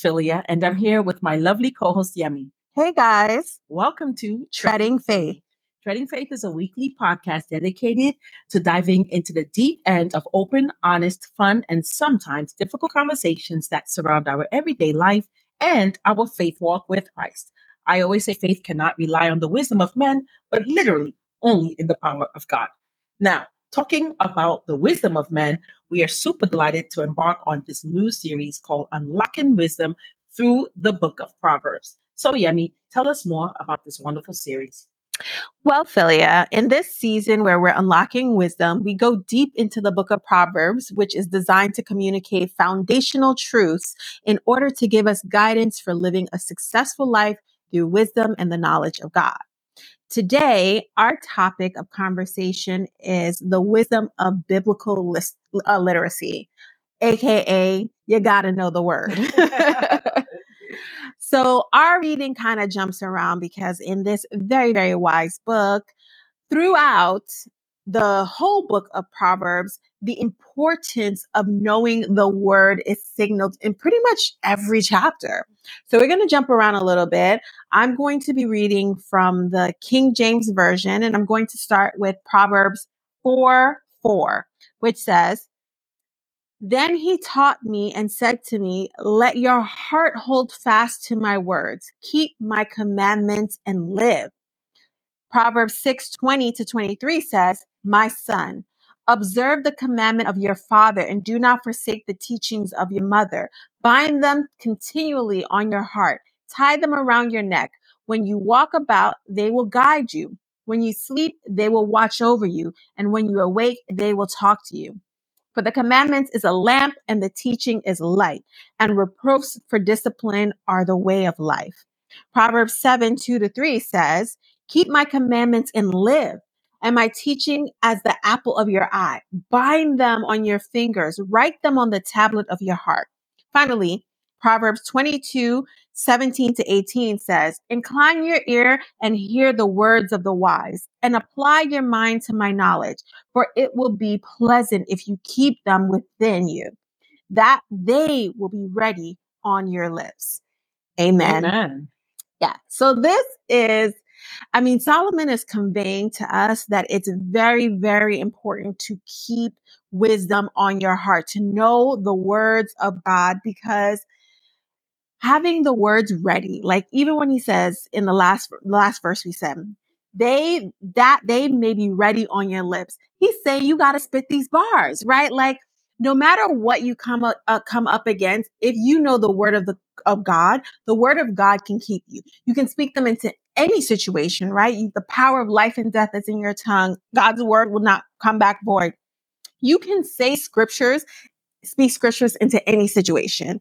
Philia, and I'm here with my lovely co host, Yemi. Hey guys, Welcome to Treading Faith. Treading Faith is a weekly podcast dedicated to diving into the deep end of open, honest, fun, and sometimes difficult conversations that surround our everyday life and our faith walk with Christ. I always say faith cannot rely on the wisdom of men, but literally only in the power of God. Now, talking about the wisdom of men, we are super delighted to embark on this new series called Unlocking Wisdom through the Book of Proverbs. So, Yemi, tell us more about this wonderful series. Well, Philia, in this season where we're unlocking wisdom, we go deep into the book of Proverbs, which is designed to communicate foundational truths in order to give us guidance for living a successful life through wisdom and the knowledge of God. Today, our topic of conversation is the wisdom of biblical uh, literacy, aka you got to know the word. so, our reading kind of jumps around because in this very, very wise book, throughout the whole book of Proverbs, the importance of knowing the word is signaled in pretty much every chapter. So we're going to jump around a little bit. I'm going to be reading from the King James Version, and I'm going to start with Proverbs 4 4, which says, Then he taught me and said to me, Let your heart hold fast to my words, keep my commandments and live. Proverbs 6 20 to 23 says, My son, observe the commandment of your father and do not forsake the teachings of your mother. Bind them continually on your heart, tie them around your neck. When you walk about, they will guide you. When you sleep, they will watch over you. And when you awake, they will talk to you. For the commandments is a lamp and the teaching is light, and reproofs for discipline are the way of life. Proverbs 7 2 to 3 says, Keep my commandments and live, and my teaching as the apple of your eye. Bind them on your fingers, write them on the tablet of your heart. Finally, Proverbs 22 17 to 18 says, Incline your ear and hear the words of the wise, and apply your mind to my knowledge, for it will be pleasant if you keep them within you, that they will be ready on your lips. Amen. Amen. Yeah. So this is, I mean, Solomon is conveying to us that it's very, very important to keep wisdom on your heart, to know the words of God, because having the words ready, like even when he says in the last last verse we said, they that they may be ready on your lips. He's saying you got to spit these bars, right? Like no matter what you come up uh, come up against, if you know the word of the of God, the word of God can keep you. You can speak them into any situation, right? You, the power of life and death is in your tongue. God's word will not come back void. You can say scriptures, speak scriptures into any situation.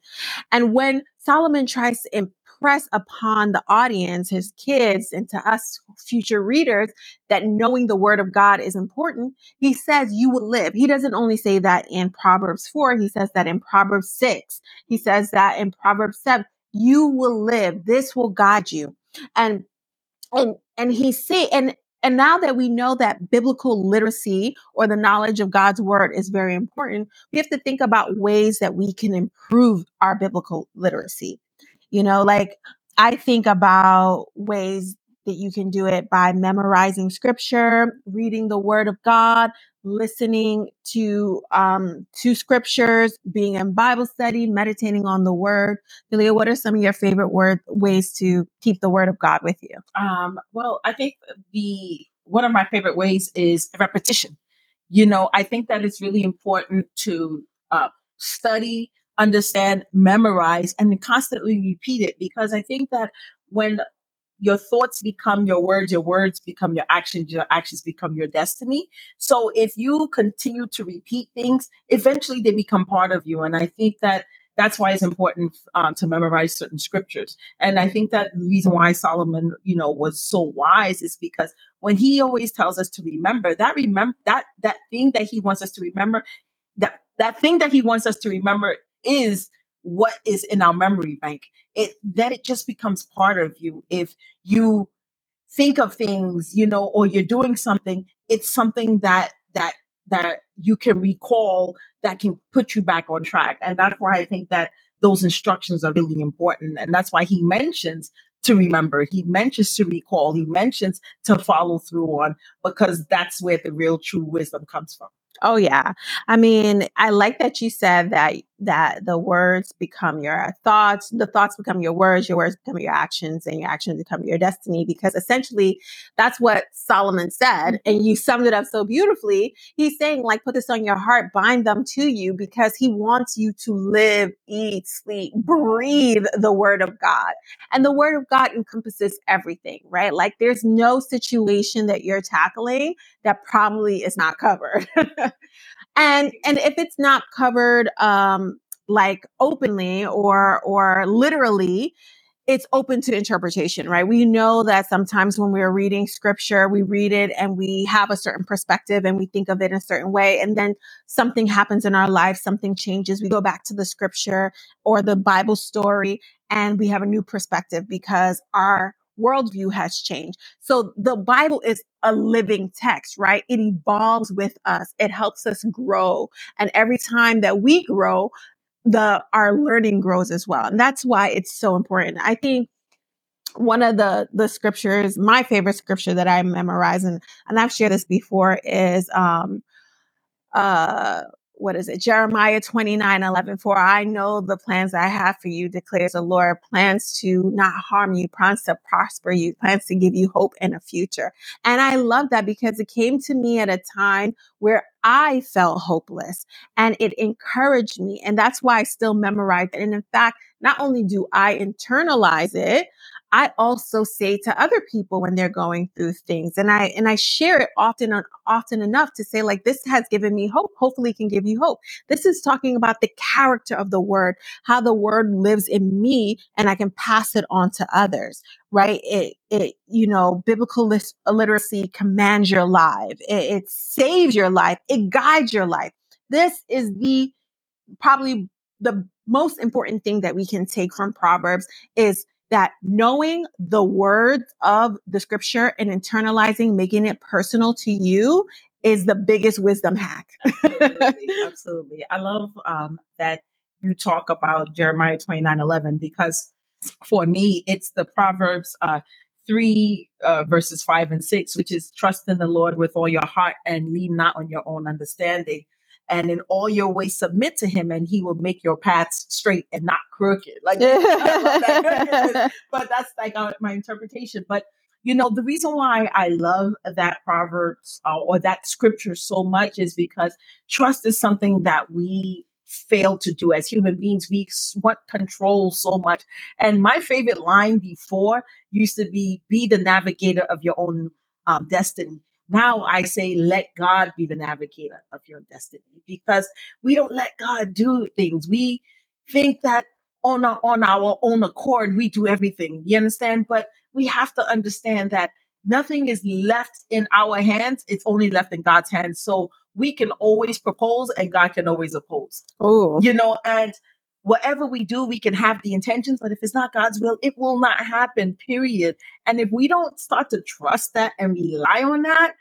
And when Solomon tries to impress upon the audience, his kids, and to us future readers, that knowing the word of God is important, he says you will live. He doesn't only say that in Proverbs 4, he says that in Proverbs 6. He says that in Proverbs 7. You will live. This will guide you. And and and he say and and now that we know that biblical literacy or the knowledge of God's word is very important, we have to think about ways that we can improve our biblical literacy. You know, like I think about ways that you can do it by memorizing scripture, reading the word of God, listening to um to scriptures, being in Bible study, meditating on the word. Philia, what are some of your favorite word ways to keep the word of God with you? Um, well, I think the one of my favorite ways is repetition. You know, I think that it's really important to uh, study, understand, memorize, and constantly repeat it because I think that when your thoughts become your words, your words become your actions, your actions become your destiny. So if you continue to repeat things, eventually they become part of you. And I think that that's why it's important um, to memorize certain scriptures. And I think that the reason why Solomon, you know, was so wise is because when he always tells us to remember that remember that that thing that he wants us to remember, that that thing that he wants us to remember is what is in our memory bank. It then it just becomes part of you. If you think of things, you know, or you're doing something, it's something that that that you can recall that can put you back on track. And that's why I think that those instructions are really important. And that's why he mentions to remember, he mentions to recall, he mentions to follow through on, because that's where the real true wisdom comes from. Oh yeah. I mean, I like that you said that that the words become your thoughts, the thoughts become your words, your words become your actions, and your actions become your destiny because essentially that's what Solomon said mm-hmm. and you summed it up so beautifully. He's saying like put this on your heart, bind them to you because he wants you to live, eat, sleep, breathe the word of God. And the word of God encompasses everything, right? Like there's no situation that you're tackling that probably is not covered. and and if it's not covered um like openly or or literally it's open to interpretation, right? We know that sometimes when we're reading scripture, we read it and we have a certain perspective and we think of it in a certain way. And then something happens in our life, something changes. We go back to the scripture or the Bible story and we have a new perspective because our worldview has changed. So the Bible is a living text, right? It evolves with us. It helps us grow. And every time that we grow, the, our learning grows as well. And that's why it's so important. I think one of the the scriptures, my favorite scripture that I memorize, and, and I've shared this before, is um uh what is it? Jeremiah 29, 11. For I know the plans I have for you, declares the Lord, plans to not harm you, plans to prosper you, plans to give you hope and a future. And I love that because it came to me at a time where I felt hopeless and it encouraged me. And that's why I still memorize it. And in fact, not only do I internalize it, I also say to other people when they're going through things and I and I share it often often enough to say like this has given me hope hopefully can give you hope. This is talking about the character of the word, how the word lives in me and I can pass it on to others, right? It it you know, biblical literacy commands your life. It, it saves your life. It guides your life. This is the probably the most important thing that we can take from Proverbs is that knowing the words of the scripture and internalizing, making it personal to you is the biggest wisdom hack. absolutely, absolutely. I love um, that you talk about Jeremiah 29 11 because for me, it's the Proverbs uh, 3 uh, verses 5 and 6, which is trust in the Lord with all your heart and lean not on your own understanding and in all your ways submit to him and he will make your paths straight and not crooked. Like that. but that's like uh, my interpretation. But you know the reason why i love that proverbs uh, or that scripture so much is because trust is something that we fail to do. As human beings we want control so much. And my favorite line before used to be be the navigator of your own um, destiny now I say, let God be the navigator of your destiny because we don't let God do things. We think that on our, on our own accord, we do everything. You understand? But we have to understand that nothing is left in our hands. It's only left in God's hands. So we can always propose and God can always oppose. Oh, you know, and whatever we do, we can have the intentions, but if it's not God's will, it will not happen, period. And if we don't start to trust that and rely on that,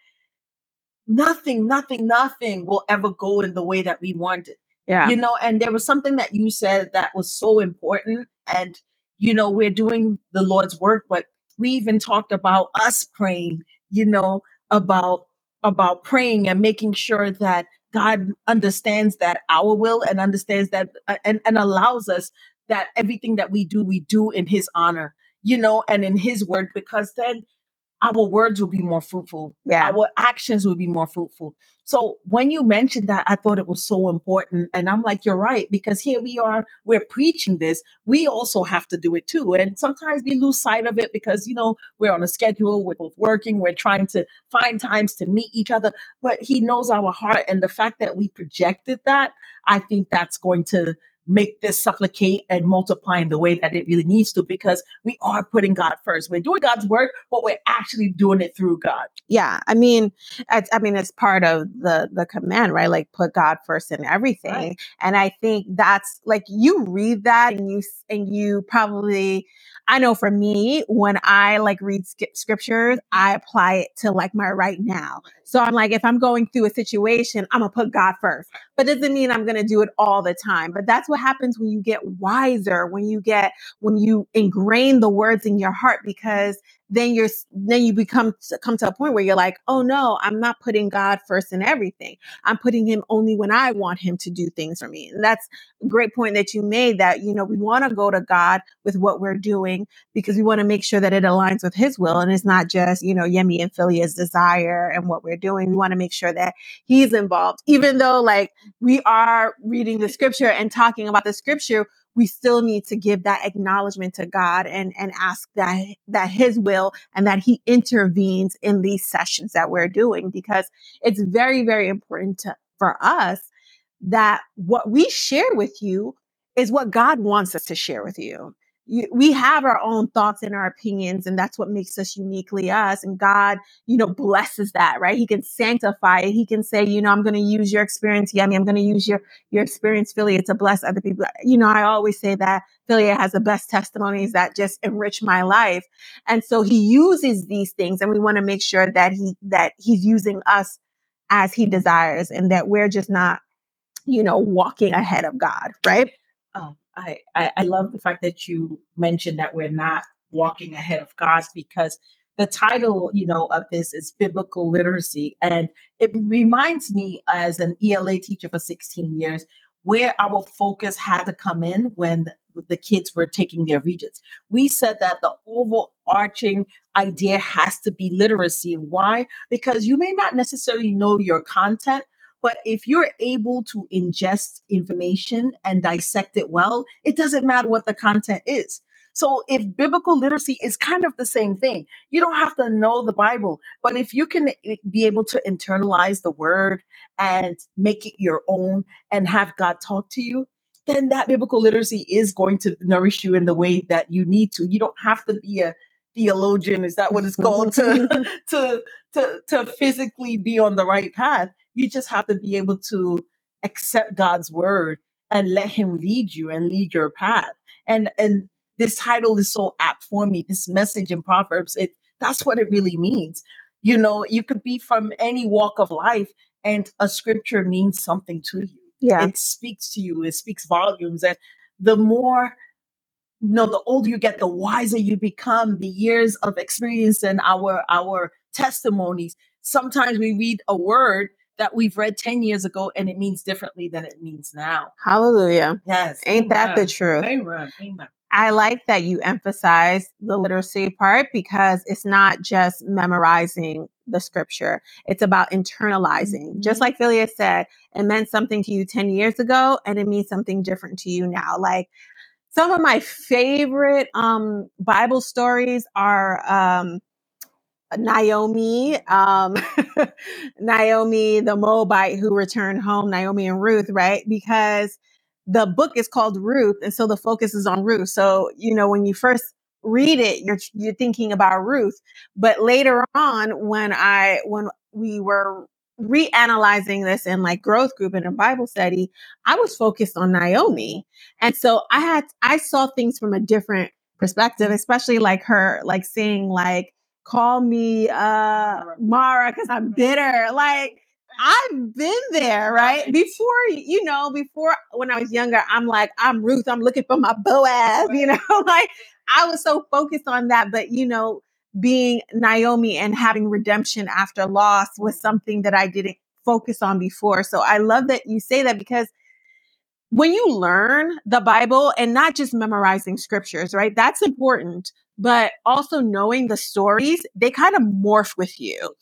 nothing, nothing, nothing will ever go in the way that we want it. Yeah. You know, and there was something that you said that was so important. And, you know, we're doing the Lord's work, but we even talked about us praying, you know, about about praying and making sure that God understands that our will and understands that uh, and, and allows us that everything that we do, we do in his honor, you know, and in his word, because then our words will be more fruitful. Yeah. Our actions will be more fruitful. So when you mentioned that, I thought it was so important. And I'm like, you're right, because here we are, we're preaching this. We also have to do it too. And sometimes we lose sight of it because, you know, we're on a schedule, we're both working, we're trying to find times to meet each other. But he knows our heart. And the fact that we projected that, I think that's going to make this supplicate and multiply in the way that it really needs to because we are putting God first. We're doing God's work, but we're actually doing it through God. Yeah, I mean, I, I mean, it's part of the the command, right? Like put God first in everything, right. and I think that's like you read that and you and you probably I know for me, when I like read scriptures, I apply it to like my right now. So I'm like, if I'm going through a situation, I'm gonna put God first. But doesn't mean I'm gonna do it all the time. But that's what what happens when you get wiser, when you get, when you ingrain the words in your heart, because then you're, then you become, come to a point where you're like, oh no, I'm not putting God first in everything. I'm putting him only when I want him to do things for me. And that's a great point that you made that, you know, we want to go to God with what we're doing because we want to make sure that it aligns with his will. And it's not just, you know, Yemi and Philia's desire and what we're doing. We want to make sure that he's involved, even though like we are reading the scripture and talking about the scripture we still need to give that acknowledgement to God and, and ask that, that his will and that he intervenes in these sessions that we're doing because it's very, very important to, for us that what we share with you is what God wants us to share with you we have our own thoughts and our opinions and that's what makes us uniquely us and god you know blesses that right? He can sanctify it. He can say you know i'm going to use your experience yemi. I'm going to use your your experience Philia to bless other people. You know i always say that Philia has the best testimonies that just enrich my life and so he uses these things and we want to make sure that he that he's using us as he desires and that we're just not you know walking ahead of god right? Um, I, I, I love the fact that you mentioned that we're not walking ahead of God because the title, you know, of this is biblical literacy. And it reminds me as an ELA teacher for 16 years, where our focus had to come in when the kids were taking their regents. We said that the overarching idea has to be literacy. Why? Because you may not necessarily know your content, but if you're able to ingest information and dissect it well, it doesn't matter what the content is. So if biblical literacy is kind of the same thing, you don't have to know the Bible, but if you can eh, be able to internalize the word and make it your own and have God talk to you, then that biblical literacy is going to nourish you in the way that you need to. You don't have to be a theologian, is that what it's called to to to to physically be on the right path. You just have to be able to accept God's word and let him lead you and lead your path. And and this title is so apt for me. This message in Proverbs, it that's what it really means. You know, you could be from any walk of life and a scripture means something to you. Yeah. It speaks to you, it speaks volumes. And the more you know, the older you get, the wiser you become, the years of experience and our our testimonies. Sometimes we read a word that we've read 10 years ago and it means differently than it means now. Hallelujah. Yes. Ain't that the truth? Amen. Amen. I like that you emphasize the literacy part because it's not just memorizing the scripture. It's about internalizing. Just Mhm. like Philia said, it meant something to you 10 years ago and it means something different to you now. Like some of my favorite um Bible stories are um Naomi, um, Naomi, the Moabite who returned home, Naomi and Ruth, right? Because the book is called Ruth, and so the focus is on Ruth. So, you know, when you first read it, you're you're thinking about Ruth. But later on, when I when we were reanalyzing this in like growth group and a Bible study, I was focused on Naomi. And so I had I saw things from a different perspective, especially like her like seeing like call me uh Mara because I'm bitter. Like I've been there, right? Before, you know, before when I was younger, I'm like, I'm Ruth, I'm looking for my Boaz, you know, like I was so focused on that. But, you know, being Naomi and having redemption after loss was something that I didn't focus on before. So I love that you say that because when you learn the Bible and not just memorizing scriptures, right? That's important, but also knowing the stories, they kind of morph with you.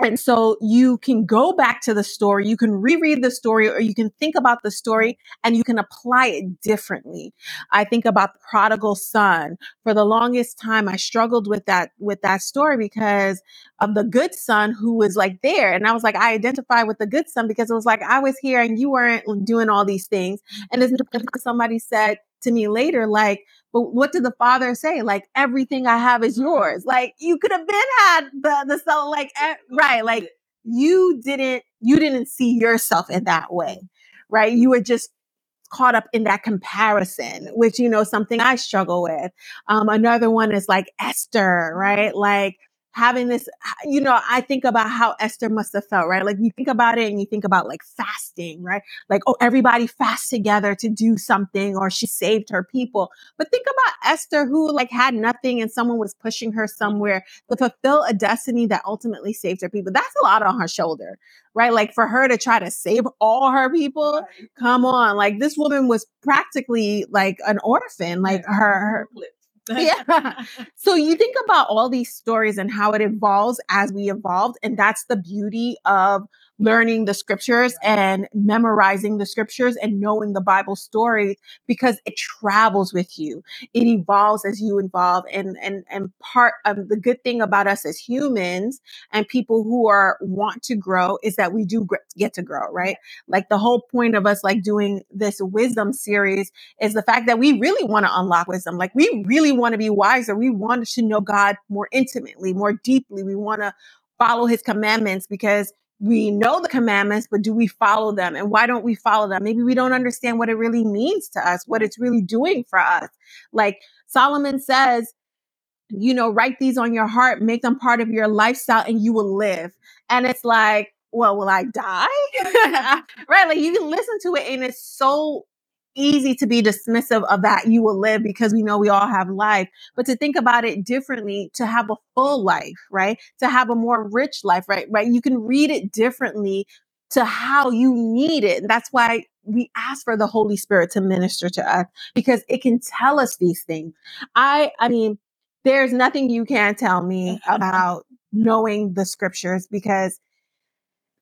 And so you can go back to the story, you can reread the story, or you can think about the story and you can apply it differently. I think about the prodigal son. For the longest time, I struggled with that, with that story because of the good son who was like there. And I was like, I identify with the good son because it was like, I was here and you weren't doing all these things. And then somebody said to me later, like, but what did the father say? Like everything I have is yours. Like you could have been had the the soul, like eh, right, like you didn't you didn't see yourself in that way, right? You were just caught up in that comparison, which you know something I struggle with. Um, another one is like Esther, right? Like having this, you know, I think about how Esther must have felt, right? Like you think about it and you think about like fasting, right? Like, oh, everybody fast together to do something or she saved her people. But think about Esther who like had nothing and someone was pushing her somewhere to fulfill a destiny that ultimately saved her people. That's a lot on her shoulder, right? Like for her to try to save all her people, come on. Like this woman was practically like an orphan, like her, her yeah. So you think about all these stories and how it evolves as we evolved. And that's the beauty of learning the scriptures and memorizing the scriptures and knowing the Bible stories because it travels with you. It evolves as you evolve. And, and, and part of the good thing about us as humans and people who are want to grow is that we do get to grow, right? Like the whole point of us like doing this wisdom series is the fact that we really want to unlock wisdom. Like we really want to be wiser. We want to know God more intimately, more deeply. We want to follow his commandments because we know the commandments, but do we follow them? And why don't we follow them? Maybe we don't understand what it really means to us, what it's really doing for us. Like Solomon says, you know, write these on your heart, make them part of your lifestyle, and you will live. And it's like, well, will I die? right? Like you can listen to it and it's so easy to be dismissive of that you will live because we know we all have life, but to think about it differently, to have a full life, right? To have a more rich life, right? Right. You can read it differently to how you need it. And that's why we ask for the Holy Spirit to minister to us because it can tell us these things. I, I mean, there's nothing you can tell me about knowing the scriptures because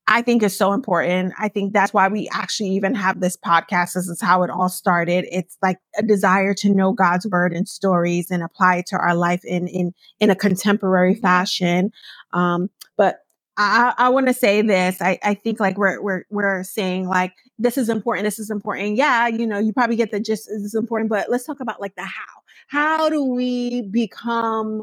I think is so important. I think that's why we actually even have this podcast. This is how it all started. It's like a desire to know God's word and stories and apply it to our life in in in a contemporary fashion. Um, but I, I want to say this. I, I think like we're we're we're saying like this is important. This is important. Yeah, you know, you probably get the gist. This is important, but let's talk about like the how. How do we become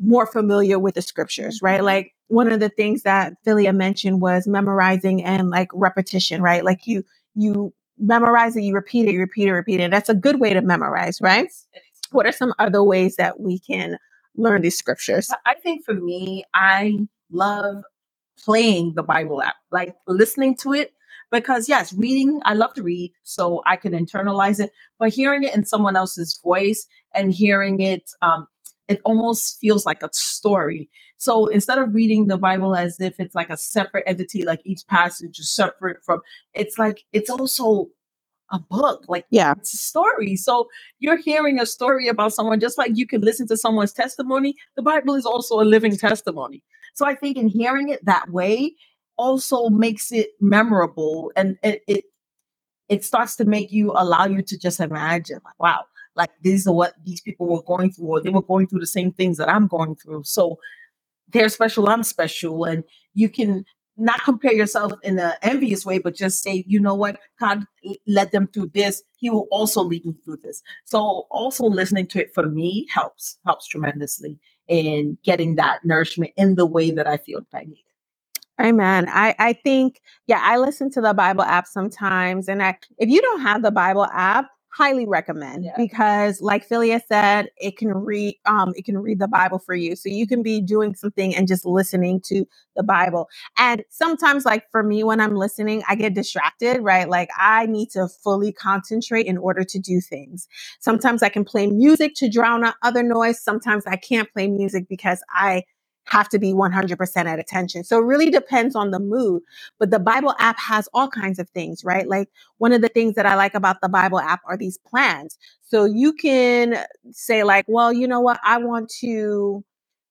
more familiar with the scriptures, right? Like one of the things that Philia mentioned was memorizing and like repetition, right? Like you, you memorize it, you repeat it, you repeat it, repeat it. That's a good way to memorize, right? What are some other ways that we can learn these scriptures? I think for me, I love playing the Bible app, like listening to it. Because yes, reading, I love to read, so I can internalize it, but hearing it in someone else's voice and hearing it um, it almost feels like a story. So instead of reading the Bible as if it's like a separate entity, like each passage is separate from, it's like, it's also a book. Like, yeah, it's a story. So you're hearing a story about someone, just like you can listen to someone's testimony. The Bible is also a living testimony. So I think in hearing it that way also makes it memorable and it, it, it starts to make you allow you to just imagine, like, wow, like these are what these people were going through, or they were going through the same things that I'm going through. So they're special, I'm special. And you can not compare yourself in an envious way, but just say, you know what, God led them through this. He will also lead me through this. So also listening to it for me helps, helps tremendously in getting that nourishment in the way that I feel I need. Amen. I, I think, yeah, I listen to the Bible app sometimes. And I, if you don't have the Bible app, highly recommend yeah. because like Philia said, it can read um it can read the Bible for you. So you can be doing something and just listening to the Bible. And sometimes like for me when I'm listening, I get distracted, right? Like I need to fully concentrate in order to do things. Sometimes I can play music to drown out other noise. Sometimes I can't play music because I have to be 100% at attention. So it really depends on the mood. But the Bible app has all kinds of things, right? Like one of the things that I like about the Bible app are these plans. So you can say like, well, you know what? I want to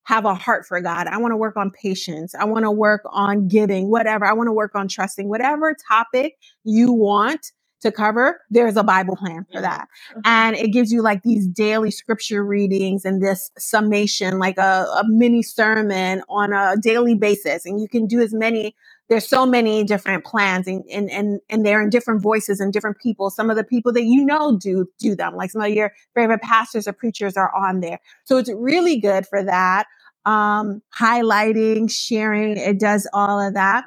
have a heart for God. I want to work on patience. I want to work on giving, whatever. I want to work on trusting, whatever topic you want to cover, there's a Bible plan for that. Mm-hmm. And it gives you like these daily scripture readings and this summation, like a, a mini sermon on a daily basis. And you can do as many there's so many different plans and, and, and, and they're in different voices and different people. Some of the people that you know do, do them. Like some of your favorite pastors or preachers are on there. So it's really good for that. Um, highlighting, sharing, it does all of that.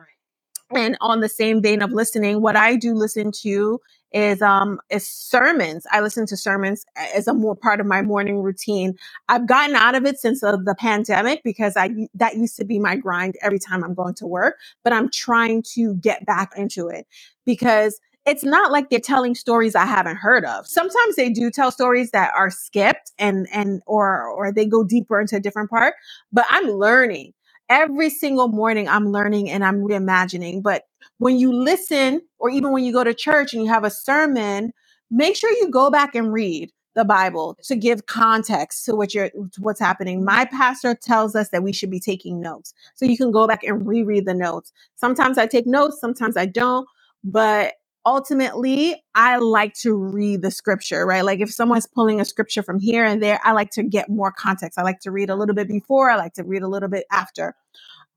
And on the same vein of listening, what I do listen to is um is sermons. I listen to sermons as a more part of my morning routine. I've gotten out of it since uh, the pandemic because I that used to be my grind every time I'm going to work, but I'm trying to get back into it because it's not like they're telling stories I haven't heard of. Sometimes they do tell stories that are skipped and and or or they go deeper into a different part, but I'm learning. Every single morning I'm learning and I'm reimagining, but when you listen or even when you go to church and you have a sermon, make sure you go back and read the Bible to give context to what you're to what's happening. Mm-hmm. My pastor tells us that we should be taking notes. So you can go back and reread the notes. Sometimes I take notes, sometimes I don't, but ultimately I like to read the scripture, right? Like if someone's pulling a scripture from here and there, I like to get more context. I like to read a little bit before, I like to read a little bit after.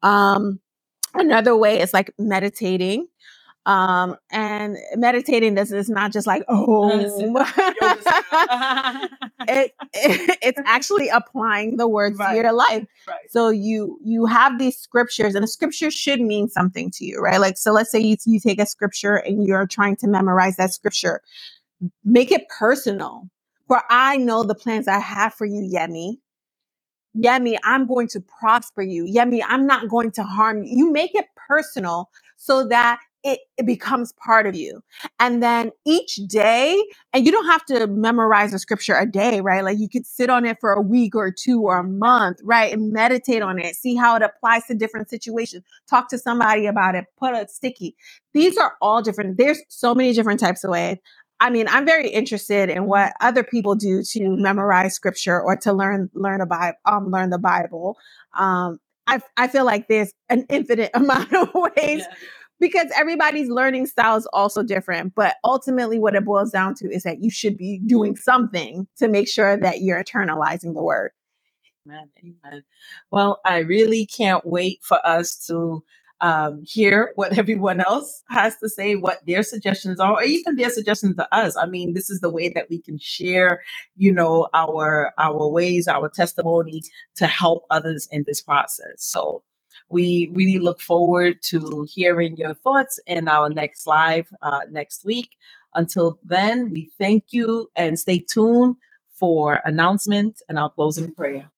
Um another way is like meditating um and meditating this is not just like oh it, it, it's actually applying the words right. to your life right. so you you have these scriptures and a scripture should mean something to you right like so let's say you, you take a scripture and you're trying to memorize that scripture make it personal for i know the plans i have for you yemi Yemi, I'm going to prosper you. Yemi, I'm not going to harm you. You make it personal so that it, it becomes part of you. And then each day, and you don't have to memorize a scripture a day, right? Like you could sit on it for a week or two or a month, right? And meditate on it, see how it applies to different situations, talk to somebody about it, put a sticky. These are all different. There's so many different types of ways. I mean, I'm very interested in what other people do to memorize scripture or to learn learn a Bible, um, learn the Bible. Um, I I feel like there's an infinite amount of ways yeah. Because everybody's learning style is also different. But ultimately, what it boils down to is that you should be doing something to make sure that you're internalizing the word. Amen. Amen. Well, I really can't wait for us to um, hear what everyone else has to say, what their suggestions are, or even their suggestions to us. I mean, this is the way that we can share, you know, our our ways, our testimony to help others in this process. So we really look forward to hearing your thoughts in our next live uh, next week. Until then, we thank you and stay tuned for announcements and our closing prayer.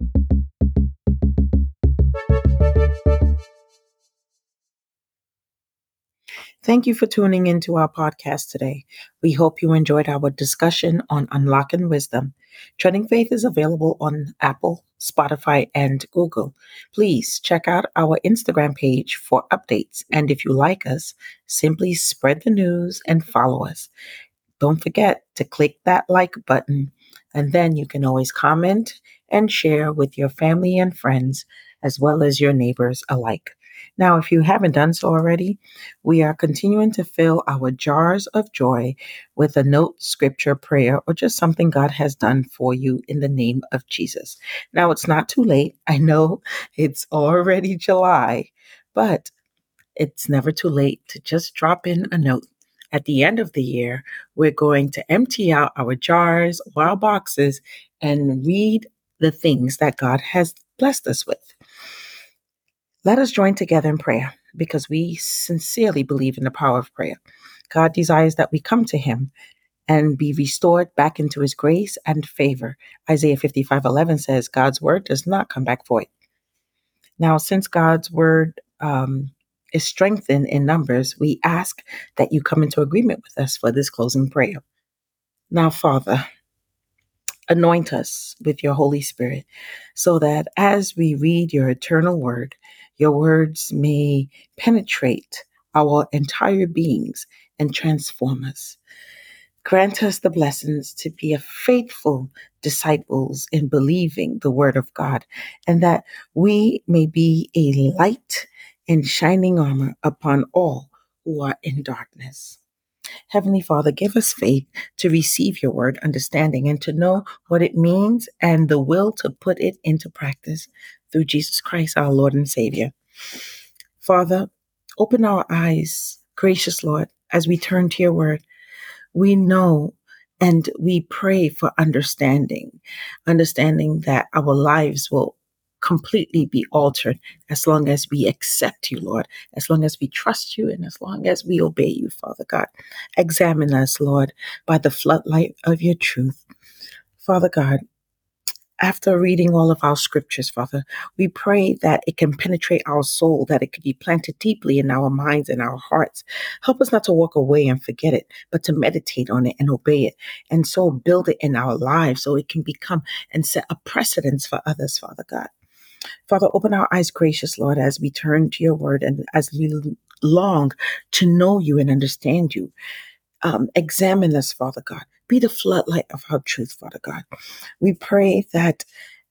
Thank you for tuning into our podcast today. We hope you enjoyed our discussion on unlocking wisdom. Treading Faith is available on Apple, Spotify, and Google. Please check out our Instagram page for updates. And if you like us, simply spread the news and follow us. Don't forget to click that like button, and then you can always comment and share with your family and friends, as well as your neighbors alike. Now, if you haven't done so already, we are continuing to fill our jars of joy with a note, scripture, prayer, or just something God has done for you in the name of Jesus. Now, it's not too late. I know it's already July, but it's never too late to just drop in a note. At the end of the year, we're going to empty out our jars, our boxes, and read the things that God has blessed us with. Let us join together in prayer because we sincerely believe in the power of prayer. God desires that we come to Him and be restored back into His grace and favor. Isaiah 55 11 says, God's word does not come back void. Now, since God's word um, is strengthened in numbers, we ask that you come into agreement with us for this closing prayer. Now, Father, anoint us with your Holy Spirit so that as we read your eternal word, your words may penetrate our entire beings and transform us. Grant us the blessings to be a faithful disciples in believing the word of God, and that we may be a light and shining armor upon all who are in darkness. Heavenly Father, give us faith to receive your word, understanding, and to know what it means and the will to put it into practice through Jesus Christ, our Lord and Savior. Father, open our eyes, gracious Lord, as we turn to your word. We know and we pray for understanding, understanding that our lives will completely be altered as long as we accept you, Lord, as long as we trust you, and as long as we obey you, Father God. Examine us, Lord, by the floodlight of your truth. Father God, after reading all of our scriptures, Father, we pray that it can penetrate our soul, that it could be planted deeply in our minds and our hearts. Help us not to walk away and forget it, but to meditate on it and obey it. And so build it in our lives so it can become and set a precedence for others, Father God. Father, open our eyes, gracious Lord, as we turn to your word and as we long to know you and understand you. Um, examine us, Father God. Be the floodlight of our truth, Father God. We pray that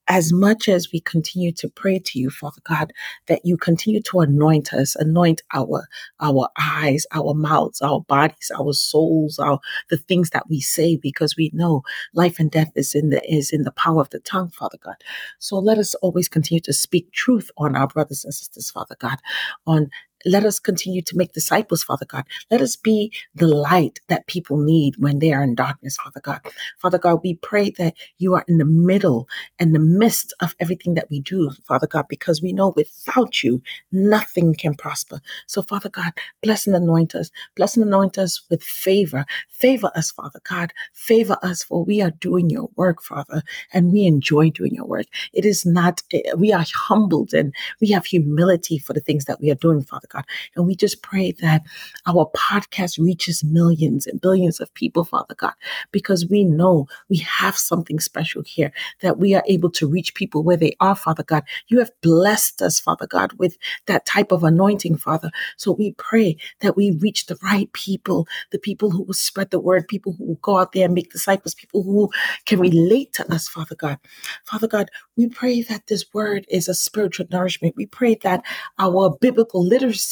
as much as we continue to pray to you, Father God, that you continue to anoint us, anoint our our eyes, our mouths, our bodies, our souls, our the things that we say, because we know life and death is in the is in the power of the tongue, Father God. So let us always continue to speak truth on our brothers and sisters, Father God, on let us continue to make disciples, Father God. Let us be the light that people need when they are in darkness, Father God. Father God, we pray that you are in the middle and the midst of everything that we do, Father God, because we know without you, nothing can prosper. So, Father God, bless and anoint us. Bless and anoint us with favor. Favor us, Father God. Favor us, for we are doing your work, Father, and we enjoy doing your work. It is not, eh, we are humbled and we have humility for the things that we are doing, Father God. And we just pray that our podcast reaches millions and billions of people, Father God, because we know we have something special here, that we are able to reach people where they are, Father God. You have blessed us, Father God, with that type of anointing, Father. So we pray that we reach the right people, the people who will spread the word, people who will go out there and make disciples, people who can relate to us, Father God. Father God, we pray that this word is a spiritual nourishment. We pray that our biblical literacy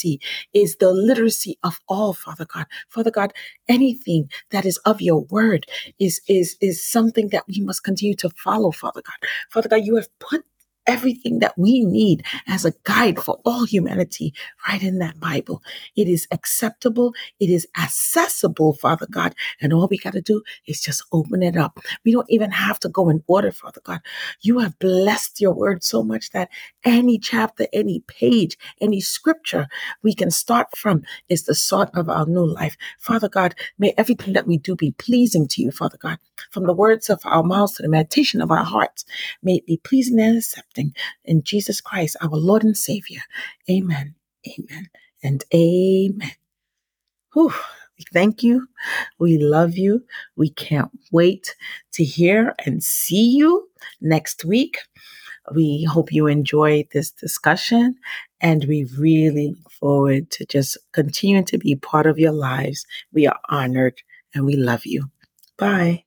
is the literacy of all, Father God. Father God, anything that is of your word is, is, is something that we must continue to follow, Father God. Father God, you have put everything that we need as a guide for all humanity right in that Bible. It is acceptable. It is accessible, Father God. And all we got to do is just open it up. We don't even have to go in order, Father God. You have blessed your word so much that any chapter, any page, any scripture we can start from is the sort of our new life. Father God, may everything that we do be pleasing to you, Father God, from the words of our mouths to the meditation of our hearts. May it be pleasing and acceptable in Jesus Christ, our Lord and Savior. Amen, amen, and amen. Whew. We thank you. We love you. We can't wait to hear and see you next week. We hope you enjoyed this discussion and we really look forward to just continuing to be part of your lives. We are honored and we love you. Bye.